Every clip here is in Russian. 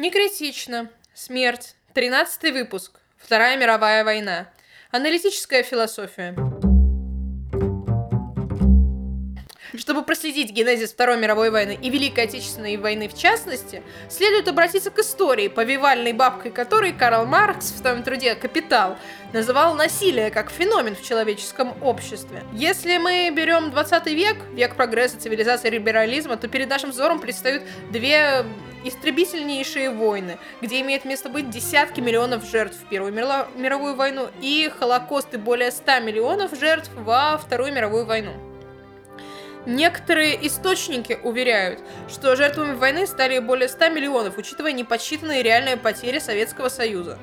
Не критично. Смерть. Тринадцатый выпуск. Вторая мировая война. Аналитическая философия. Чтобы проследить генезис Второй мировой войны и Великой Отечественной войны в частности, следует обратиться к истории, повивальной бабкой которой Карл Маркс в своем труде «Капитал» называл насилие как феномен в человеческом обществе. Если мы берем 20 век, век прогресса, цивилизации, либерализма, то перед нашим взором предстают две истребительнейшие войны, где имеет место быть десятки миллионов жертв в Первую мировую войну и Холокост и более 100 миллионов жертв во Вторую мировую войну. Некоторые источники уверяют, что жертвами войны стали более 100 миллионов, учитывая неподсчитанные реальные потери Советского Союза.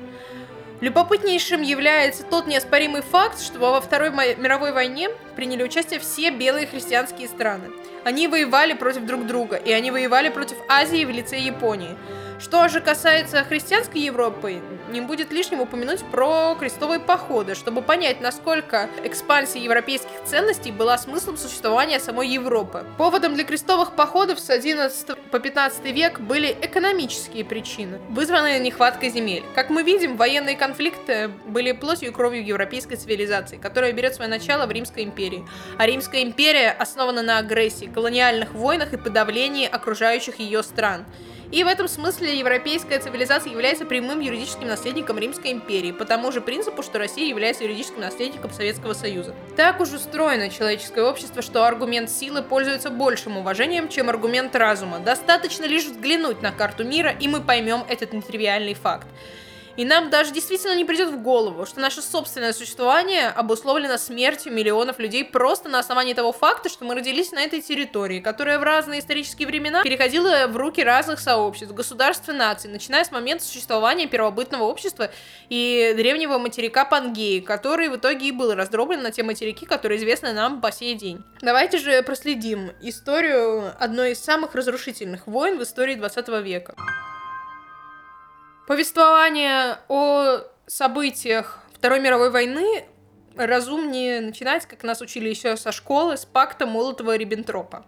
Любопытнейшим является тот неоспоримый факт, что во Второй мировой войне приняли участие все белые христианские страны. Они воевали против друг друга, и они воевали против Азии в лице Японии. Что же касается христианской Европы, не будет лишним упомянуть про крестовые походы, чтобы понять, насколько экспансия европейских ценностей была смыслом существования самой Европы. Поводом для крестовых походов с 11 по 15 век были экономические причины, вызванные нехваткой земель. Как мы видим, военные конфликты были плотью и кровью европейской цивилизации, которая берет свое начало в Римской империи. А Римская империя основана на агрессии, колониальных войнах и подавлении окружающих ее стран. И в этом смысле европейская цивилизация является прямым юридическим наследником Римской империи, по тому же принципу, что Россия является юридическим наследником Советского Союза. Так уж устроено человеческое общество, что аргумент силы пользуется большим уважением, чем аргумент разума. Достаточно лишь взглянуть на карту мира, и мы поймем этот нетривиальный факт. И нам даже действительно не придет в голову, что наше собственное существование обусловлено смертью миллионов людей просто на основании того факта, что мы родились на этой территории, которая в разные исторические времена переходила в руки разных сообществ, государств и наций, начиная с момента существования первобытного общества и древнего материка Пангеи, который в итоге и был раздроблен на те материки, которые известны нам по сей день. Давайте же проследим историю одной из самых разрушительных войн в истории 20 века. Повествование о событиях Второй мировой войны разумнее начинать, как нас учили еще со школы, с пакта Молотова-Риббентропа.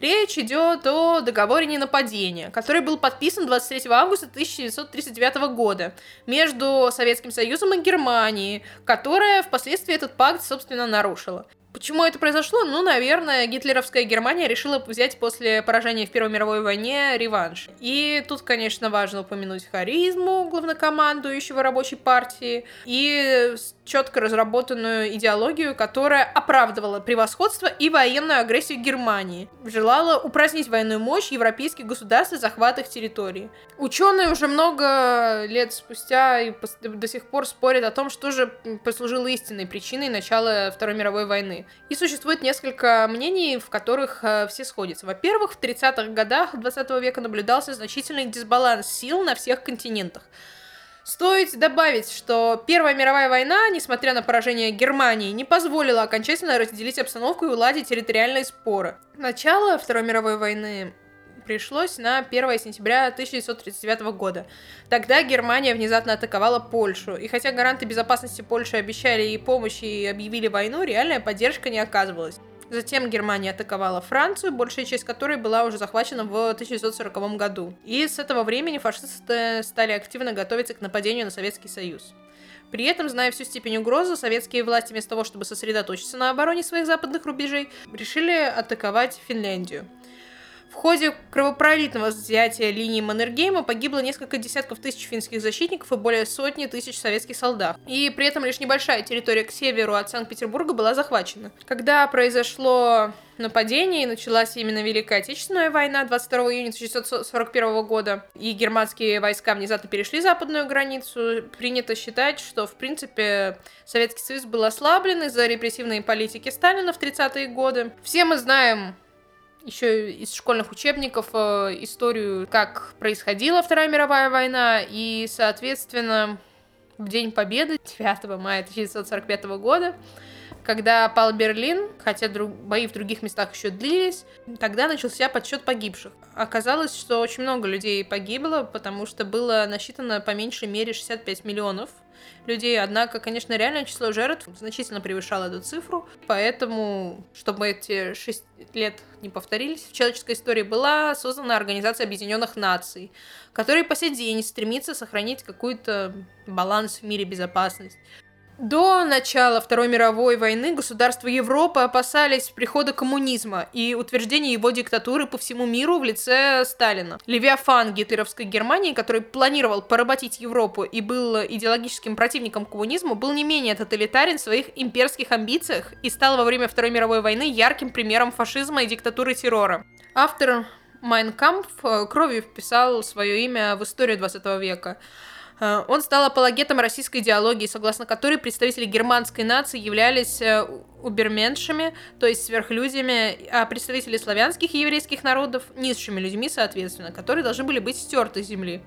Речь идет о договоре ненападения, который был подписан 23 августа 1939 года между Советским Союзом и Германией, которая впоследствии этот пакт, собственно, нарушила. Почему это произошло? Ну, наверное, гитлеровская Германия решила взять после поражения в Первой мировой войне реванш. И тут, конечно, важно упомянуть харизму главнокомандующего рабочей партии и четко разработанную идеологию, которая оправдывала превосходство и военную агрессию Германии, желала упразднить военную мощь европейских государств и захват их территории. Ученые уже много лет спустя и до сих пор спорят о том, что же послужило истинной причиной начала Второй мировой войны. И существует несколько мнений, в которых э, все сходятся. Во-первых, в 30-х годах 20 века наблюдался значительный дисбаланс сил на всех континентах. Стоит добавить, что Первая мировая война, несмотря на поражение Германии, не позволила окончательно разделить обстановку и уладить территориальные споры. Начало Второй мировой войны пришлось на 1 сентября 1939 года. Тогда Германия внезапно атаковала Польшу, и хотя гаранты безопасности Польши обещали ей помощь и объявили войну, реальная поддержка не оказывалась. Затем Германия атаковала Францию, большая часть которой была уже захвачена в 1940 году. И с этого времени фашисты стали активно готовиться к нападению на Советский Союз. При этом, зная всю степень угрозы, советские власти вместо того, чтобы сосредоточиться на обороне своих западных рубежей, решили атаковать Финляндию. В ходе кровопролитного взятия линии Маннергейма погибло несколько десятков тысяч финских защитников и более сотни тысяч советских солдат. И при этом лишь небольшая территория к северу от Санкт-Петербурга была захвачена. Когда произошло нападение и началась именно Великая Отечественная война 22 июня 1941 года, и германские войска внезапно перешли западную границу, принято считать, что, в принципе, Советский Союз был ослаблен из-за репрессивной политики Сталина в 30-е годы. Все мы знаем еще из школьных учебников э, историю, как происходила Вторая мировая война, и, соответственно, в День Победы, 9 мая 1945 года, когда пал Берлин, хотя друг, бои в других местах еще длились, тогда начался подсчет погибших. Оказалось, что очень много людей погибло, потому что было насчитано по меньшей мере 65 миллионов людей. Однако, конечно, реальное число жертв значительно превышало эту цифру. Поэтому, чтобы эти шесть лет не повторились, в человеческой истории была создана Организация Объединенных Наций, которая по сей день стремится сохранить какой-то баланс в мире безопасности. До начала Второй мировой войны государства Европы опасались прихода коммунизма и утверждения его диктатуры по всему миру в лице Сталина. Левиафан гитлеровской Германии, который планировал поработить Европу и был идеологическим противником коммунизма, был не менее тоталитарен в своих имперских амбициях и стал во время Второй мировой войны ярким примером фашизма и диктатуры террора. Автор Майнкамп кровью вписал свое имя в историю 20 века. Э, он стал апологетом российской идеологии, согласно которой представители германской нации являлись э, уберменшами, то есть сверхлюдями, а представители славянских и еврейских народов – низшими людьми, соответственно, которые должны были быть стерты с земли.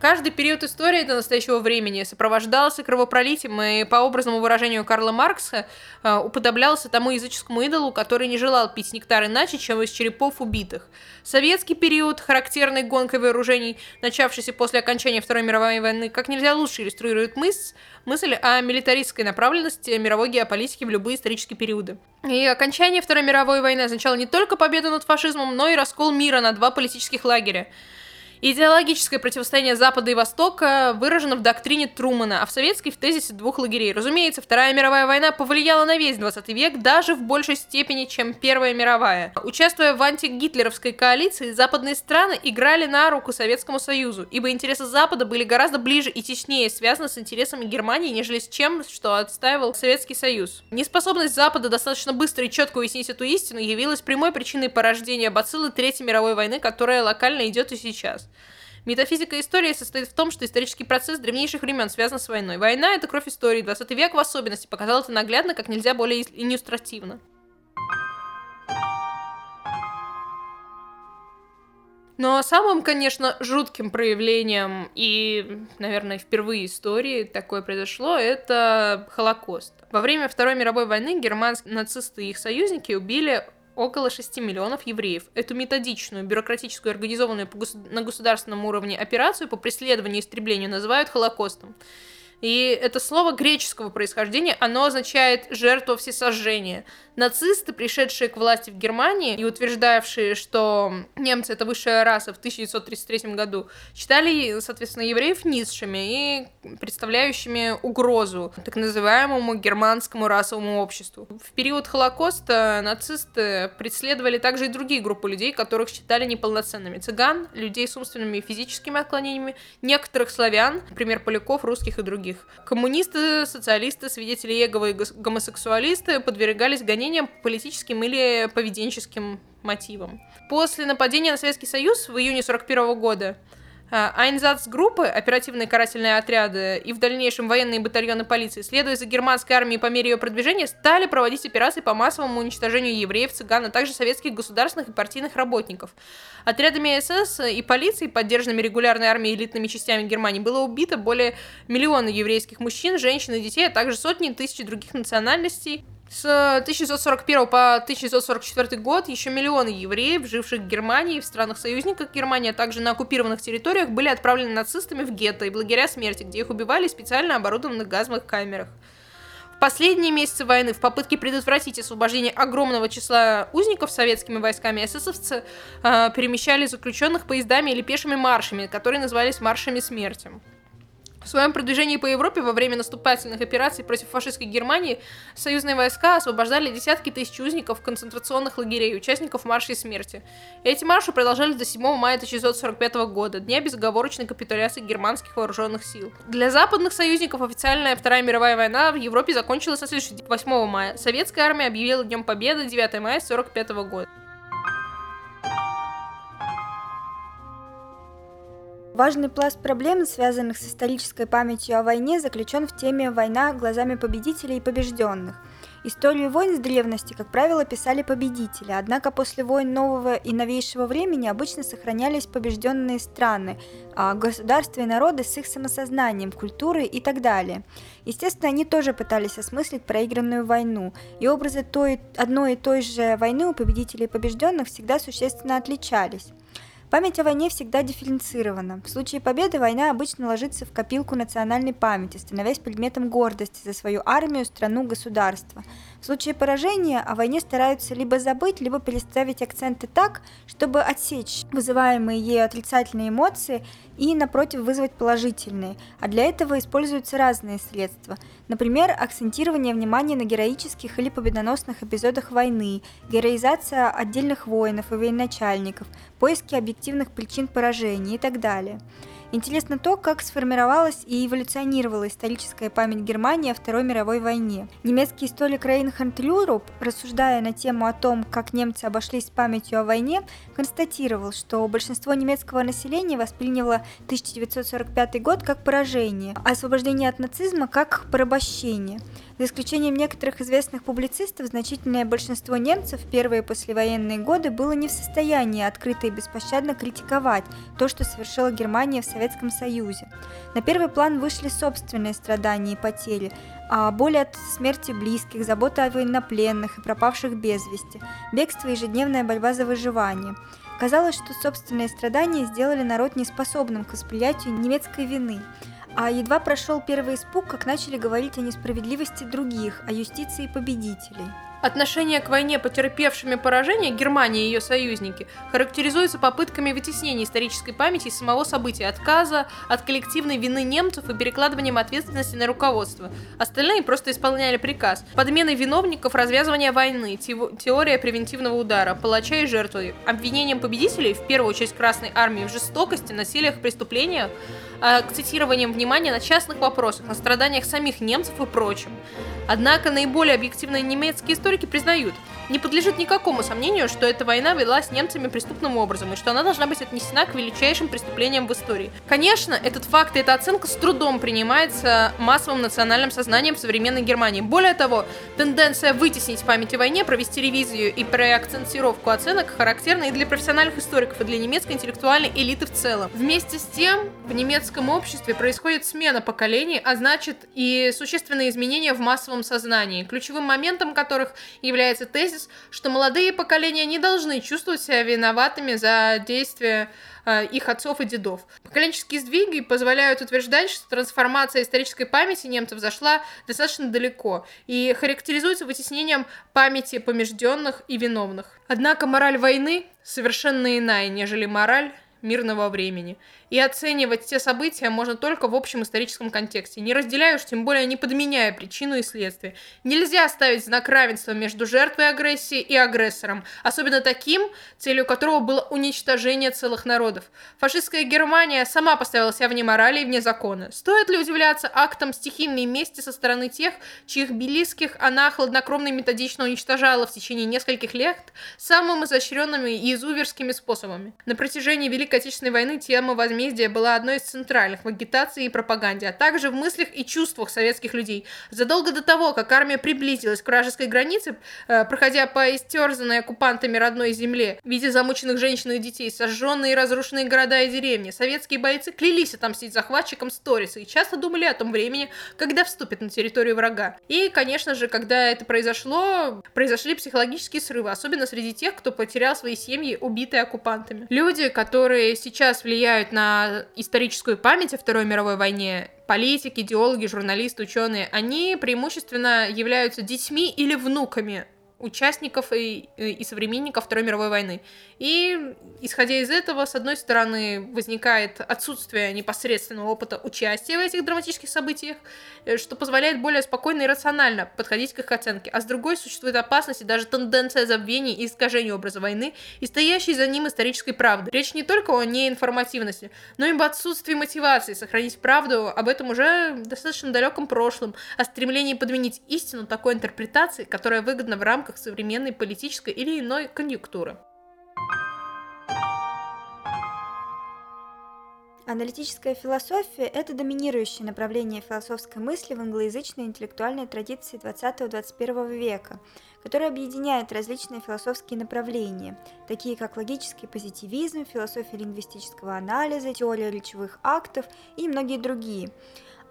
Каждый период истории до настоящего времени сопровождался кровопролитием и, по образному выражению Карла Маркса, э, уподоблялся тому языческому идолу, который не желал пить нектар иначе, чем из черепов убитых. Советский период, характерный гонкой вооружений, начавшийся после окончания Второй мировой войны, как нельзя лучше иллюстрирует мысль, о милитаристской направленности мировой геополитики в любые исторические периоды. И окончание Второй мировой войны означало не только победу над фашизмом, но и раскол мира на два политических лагеря. Идеологическое противостояние Запада и Востока выражено в доктрине Трумана, а в советской в тезисе двух лагерей. Разумеется, Вторая мировая война повлияла на весь 20 век даже в большей степени, чем Первая мировая. Участвуя в антигитлеровской коалиции, западные страны играли на руку Советскому Союзу, ибо интересы Запада были гораздо ближе и теснее связаны с интересами Германии, нежели с чем, что отстаивал Советский Союз. Неспособность Запада достаточно быстро и четко уяснить эту истину явилась прямой причиной порождения бациллы Третьей мировой войны, которая локально идет и сейчас. Метафизика истории состоит в том, что исторический процесс древнейших времен связан с войной. Война — это кровь истории, 20 век в особенности показал это наглядно, как нельзя более иллюстративно. Но самым, конечно, жутким проявлением и, наверное, впервые истории такое произошло, это Холокост. Во время Второй мировой войны германские нацисты и их союзники убили около 6 миллионов евреев. Эту методичную, бюрократическую, организованную на государственном уровне операцию по преследованию и истреблению называют Холокостом. И это слово греческого происхождения, оно означает жертва всесожжения. Нацисты, пришедшие к власти в Германии и утверждавшие, что немцы это высшая раса в 1933 году, считали, соответственно, евреев низшими и представляющими угрозу так называемому германскому расовому обществу. В период Холокоста нацисты преследовали также и другие группы людей, которых считали неполноценными. Цыган, людей с умственными и физическими отклонениями, некоторых славян, например, поляков, русских и других. Коммунисты, социалисты, свидетели Иеговы и гомосексуалисты подвергались гонениям по политическим или поведенческим мотивам. После нападения на Советский Союз в июне 1941 года Айнзац-группы, оперативные карательные отряды и в дальнейшем военные батальоны полиции, следуя за германской армией по мере ее продвижения, стали проводить операции по массовому уничтожению евреев, цыган, а также советских государственных и партийных работников. Отрядами СС и полиции, поддержанными регулярной армией и элитными частями Германии, было убито более миллиона еврейских мужчин, женщин и детей, а также сотни тысяч других национальностей. С 1941 по 1944 год еще миллионы евреев, живших в Германии и в странах-союзниках Германии, а также на оккупированных территориях, были отправлены нацистами в гетто и лагеря смерти, где их убивали в специально оборудованных газовых камерах. В последние месяцы войны в попытке предотвратить освобождение огромного числа узников советскими войсками эсэсовцы э, перемещали заключенных поездами или пешими маршами, которые назывались маршами смерти. В своем продвижении по Европе во время наступательных операций против фашистской Германии союзные войска освобождали десятки тысяч узников концентрационных лагерей, участников маршей смерти. Эти марши продолжались до 7 мая 1945 года, дня безоговорочной капитуляции германских вооруженных сил. Для западных союзников официальная Вторая мировая война в Европе закончилась на следующий 8 мая. Советская армия объявила Днем Победы 9 мая 1945 года. Важный пласт проблем, связанных с исторической памятью о войне, заключен в теме «Война глазами победителей и побежденных». Историю войн с древности, как правило, писали победители, однако после войн нового и новейшего времени обычно сохранялись побежденные страны, а государства и народы с их самосознанием, культурой и так далее. Естественно, они тоже пытались осмыслить проигранную войну, и образы той, одной и той же войны у победителей и побежденных всегда существенно отличались. Память о войне всегда дифференцирована. В случае победы война обычно ложится в копилку национальной памяти, становясь предметом гордости за свою армию, страну, государство. В случае поражения о войне стараются либо забыть, либо переставить акценты так, чтобы отсечь вызываемые ею отрицательные эмоции и, напротив, вызвать положительные. А для этого используются разные средства. Например, акцентирование внимания на героических или победоносных эпизодах войны, героизация отдельных воинов и военачальников, поиски объективных причин поражений и так далее. Интересно то, как сформировалась и эволюционировала историческая память Германии о Второй мировой войне. Немецкий историк Рейнхард Люруп, рассуждая на тему о том, как немцы обошлись с памятью о войне, констатировал, что большинство немецкого населения восприняло 1945 год как поражение, а освобождение от нацизма как порабощение – за исключением некоторых известных публицистов, значительное большинство немцев в первые послевоенные годы было не в состоянии открыто и беспощадно критиковать то, что совершила Германия в Советском Союзе. На первый план вышли собственные страдания и потери, а боли от смерти близких, забота о военнопленных и пропавших без вести, бегство и ежедневная борьба за выживание. Казалось, что собственные страдания сделали народ неспособным к восприятию немецкой вины – а едва прошел первый испуг, как начали говорить о несправедливости других, о юстиции победителей. Отношение к войне потерпевшими поражение Германии и ее союзники характеризуется попытками вытеснения исторической памяти из самого события, отказа от коллективной вины немцев и перекладыванием ответственности на руководство. Остальные просто исполняли приказ. Подменой виновников развязывания войны, теория превентивного удара, палача и жертвы, обвинением победителей, в первую очередь Красной Армии, в жестокости, насилиях, преступлениях, акцентированием внимания на частных вопросах, на страданиях самих немцев и прочем. Однако наиболее объективные немецкие историки признают, не подлежит никакому сомнению, что эта война велась немцами преступным образом, и что она должна быть отнесена к величайшим преступлениям в истории. Конечно, этот факт и эта оценка с трудом принимается массовым национальным сознанием современной Германии. Более того, тенденция вытеснить память о войне, провести ревизию и преакцентировку оценок характерна и для профессиональных историков, и для немецкой интеллектуальной элиты в целом. Вместе с тем, в немецком обществе происходит смена поколений, а значит и существенные изменения в массовом сознании, ключевым моментом которых является тезис тезис, что молодые поколения не должны чувствовать себя виноватыми за действия э, их отцов и дедов. Поколенческие сдвиги позволяют утверждать, что трансформация исторической памяти немцев зашла достаточно далеко и характеризуется вытеснением памяти побежденных и виновных. Однако мораль войны совершенно иная, нежели мораль мирного времени – и оценивать те события можно только в общем историческом контексте, не разделяя уж тем более не подменяя причину и следствие. Нельзя ставить знак равенства между жертвой агрессии и агрессором, особенно таким, целью которого было уничтожение целых народов. Фашистская Германия сама поставила себя вне морали и вне закона. Стоит ли удивляться актам стихийной мести со стороны тех, чьих близких она хладнокровно и методично уничтожала в течение нескольких лет самыми изощренными и изуверскими способами? На протяжении Великой Отечественной войны тема возьми возмездие была одной из центральных в агитации и пропаганде, а также в мыслях и чувствах советских людей. Задолго до того, как армия приблизилась к вражеской границе, э, проходя по истерзанной оккупантами родной земле, видя замученных женщин и детей, сожженные и разрушенные города и деревни, советские бойцы клялись отомстить захватчикам Сториса и часто думали о том времени, когда вступят на территорию врага. И, конечно же, когда это произошло, произошли психологические срывы, особенно среди тех, кто потерял свои семьи, убитые оккупантами. Люди, которые сейчас влияют на историческую память о Второй мировой войне, политики, идеологи, журналисты, ученые, они преимущественно являются детьми или внуками участников и, и современников Второй мировой войны. И, исходя из этого, с одной стороны, возникает отсутствие непосредственного опыта участия в этих драматических событиях, э, что позволяет более спокойно и рационально подходить к их оценке, а с другой существует опасность и даже тенденция забвений и искажения образа войны и стоящей за ним исторической правды. Речь не только о неинформативности, но и об отсутствии мотивации сохранить правду об этом уже достаточно далеком прошлом, о стремлении подменить истину такой интерпретации, которая выгодна в рамках рамках современной политической или иной конъюнктуры. Аналитическая философия – это доминирующее направление философской мысли в англоязычной интеллектуальной традиции 20-21 века, которая объединяет различные философские направления, такие как логический позитивизм, философия лингвистического анализа, теория речевых актов и многие другие –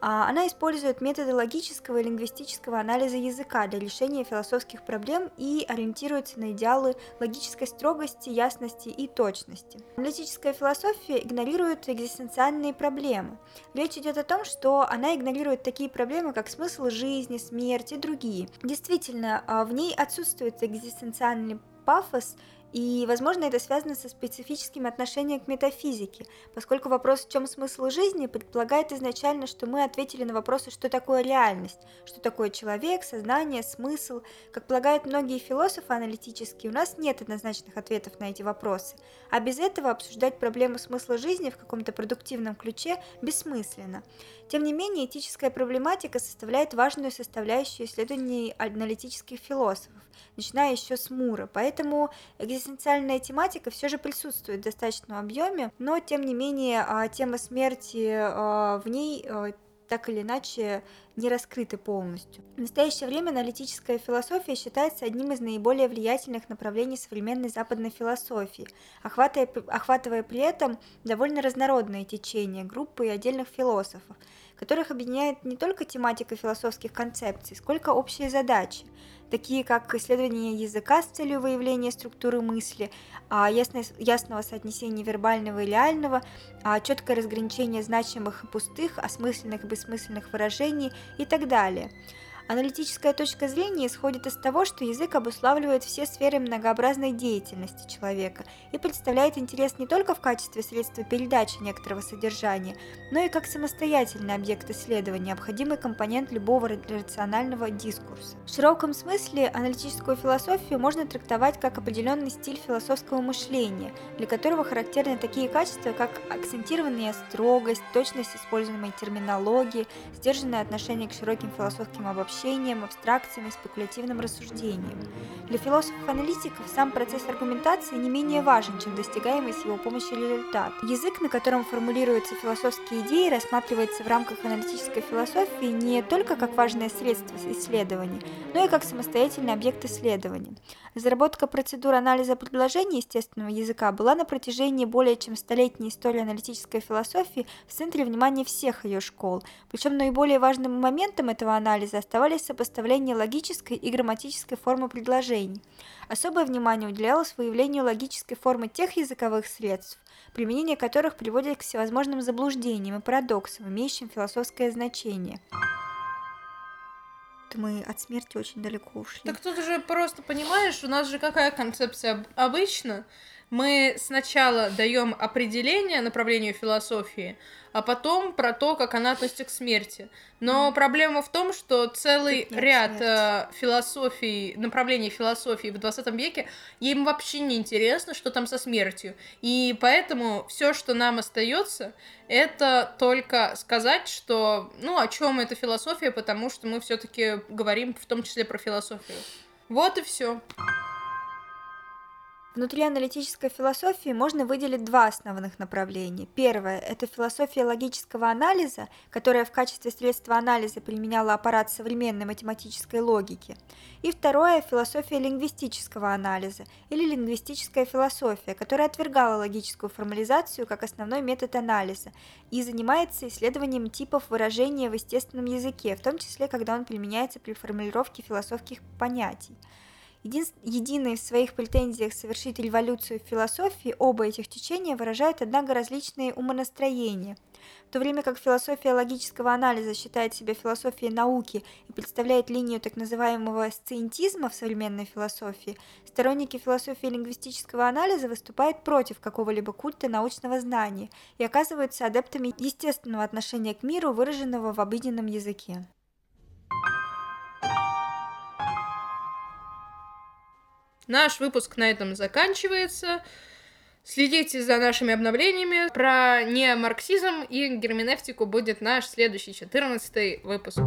она использует методы логического и лингвистического анализа языка для решения философских проблем и ориентируется на идеалы логической строгости, ясности и точности. Аналитическая философия игнорирует экзистенциальные проблемы. Речь идет о том, что она игнорирует такие проблемы, как смысл жизни, смерть и другие. Действительно, а, в ней отсутствует экзистенциальный пафос и, возможно, это связано со специфическим отношением к метафизике, поскольку вопрос «в чем смысл жизни» предполагает изначально, что мы ответили на вопросы «что такое реальность?», «что такое человек?», «сознание?», «смысл?». Как полагают многие философы аналитические, у нас нет однозначных ответов на эти вопросы, а без этого обсуждать проблему смысла жизни в каком-то продуктивном ключе бессмысленно. Тем не менее, этическая проблематика составляет важную составляющую исследований аналитических философов, начиная еще с Мура, поэтому экзистенциальная тематика все же присутствует в достаточном объеме, но тем не менее а, тема смерти а, в ней а, так или иначе не раскрыты полностью. В настоящее время аналитическая философия считается одним из наиболее влиятельных направлений современной западной философии, охватывая, охватывая при этом довольно разнородные течения, группы и отдельных философов, которых объединяет не только тематика философских концепций, сколько общие задачи – такие как исследование языка с целью выявления структуры мысли, а, ясного соотнесения вербального и реального, а, четкое разграничение значимых и пустых, осмысленных и бессмысленных выражений и так далее – Аналитическая точка зрения исходит из того, что язык обуславливает все сферы многообразной деятельности человека и представляет интерес не только в качестве средства передачи некоторого содержания, но и как самостоятельный объект исследования, необходимый компонент любого рационального дискурса. В широком смысле аналитическую философию можно трактовать как определенный стиль философского мышления, для которого характерны такие качества, как акцентированная строгость, точность используемой терминологии, сдержанное отношение к широким философским обобщениям, обобщением, абстракциям и спекулятивным рассуждением. Для философов-аналитиков сам процесс аргументации не менее важен, чем достигаемый с его помощью результат. Язык, на котором формулируются философские идеи, рассматривается в рамках аналитической философии не только как важное средство исследования, но и как самостоятельный объект исследования. Разработка процедур анализа предложений естественного языка была на протяжении более чем столетней истории аналитической философии в центре внимания всех ее школ. Причем наиболее важным моментом этого анализа оставались сопоставление логической и грамматической формы предложений. Особое внимание уделялось выявлению логической формы тех языковых средств, применение которых приводит к всевозможным заблуждениям и парадоксам, имеющим философское значение мы от смерти очень далеко ушли. Так тут уже просто понимаешь, у нас же какая концепция обычно? Мы сначала даем определение направлению философии, а потом про то, как она относится к смерти. Но mm. проблема в том, что целый ряд э, философий, направлений философии в 20 веке, им вообще не интересно, что там со смертью. И поэтому все, что нам остается, это только сказать, что, ну, о чем эта философия, потому что мы все-таки говорим в том числе про философию. Вот и все. Внутри аналитической философии можно выделить два основных направления. Первое – это философия логического анализа, которая в качестве средства анализа применяла аппарат современной математической логики. И второе – философия лингвистического анализа или лингвистическая философия, которая отвергала логическую формализацию как основной метод анализа и занимается исследованием типов выражения в естественном языке, в том числе, когда он применяется при формулировке философских понятий. Един... Единые в своих претензиях совершить революцию в философии, оба этих течения выражают, однако, различные умонастроения. В то время как философия логического анализа считает себя философией науки и представляет линию так называемого сциентизма в современной философии, сторонники философии лингвистического анализа выступают против какого-либо культа научного знания и оказываются адептами естественного отношения к миру, выраженного в обыденном языке. Наш выпуск на этом заканчивается. Следите за нашими обновлениями. Про неомарксизм и герменевтику будет наш следующий, 14 выпуск.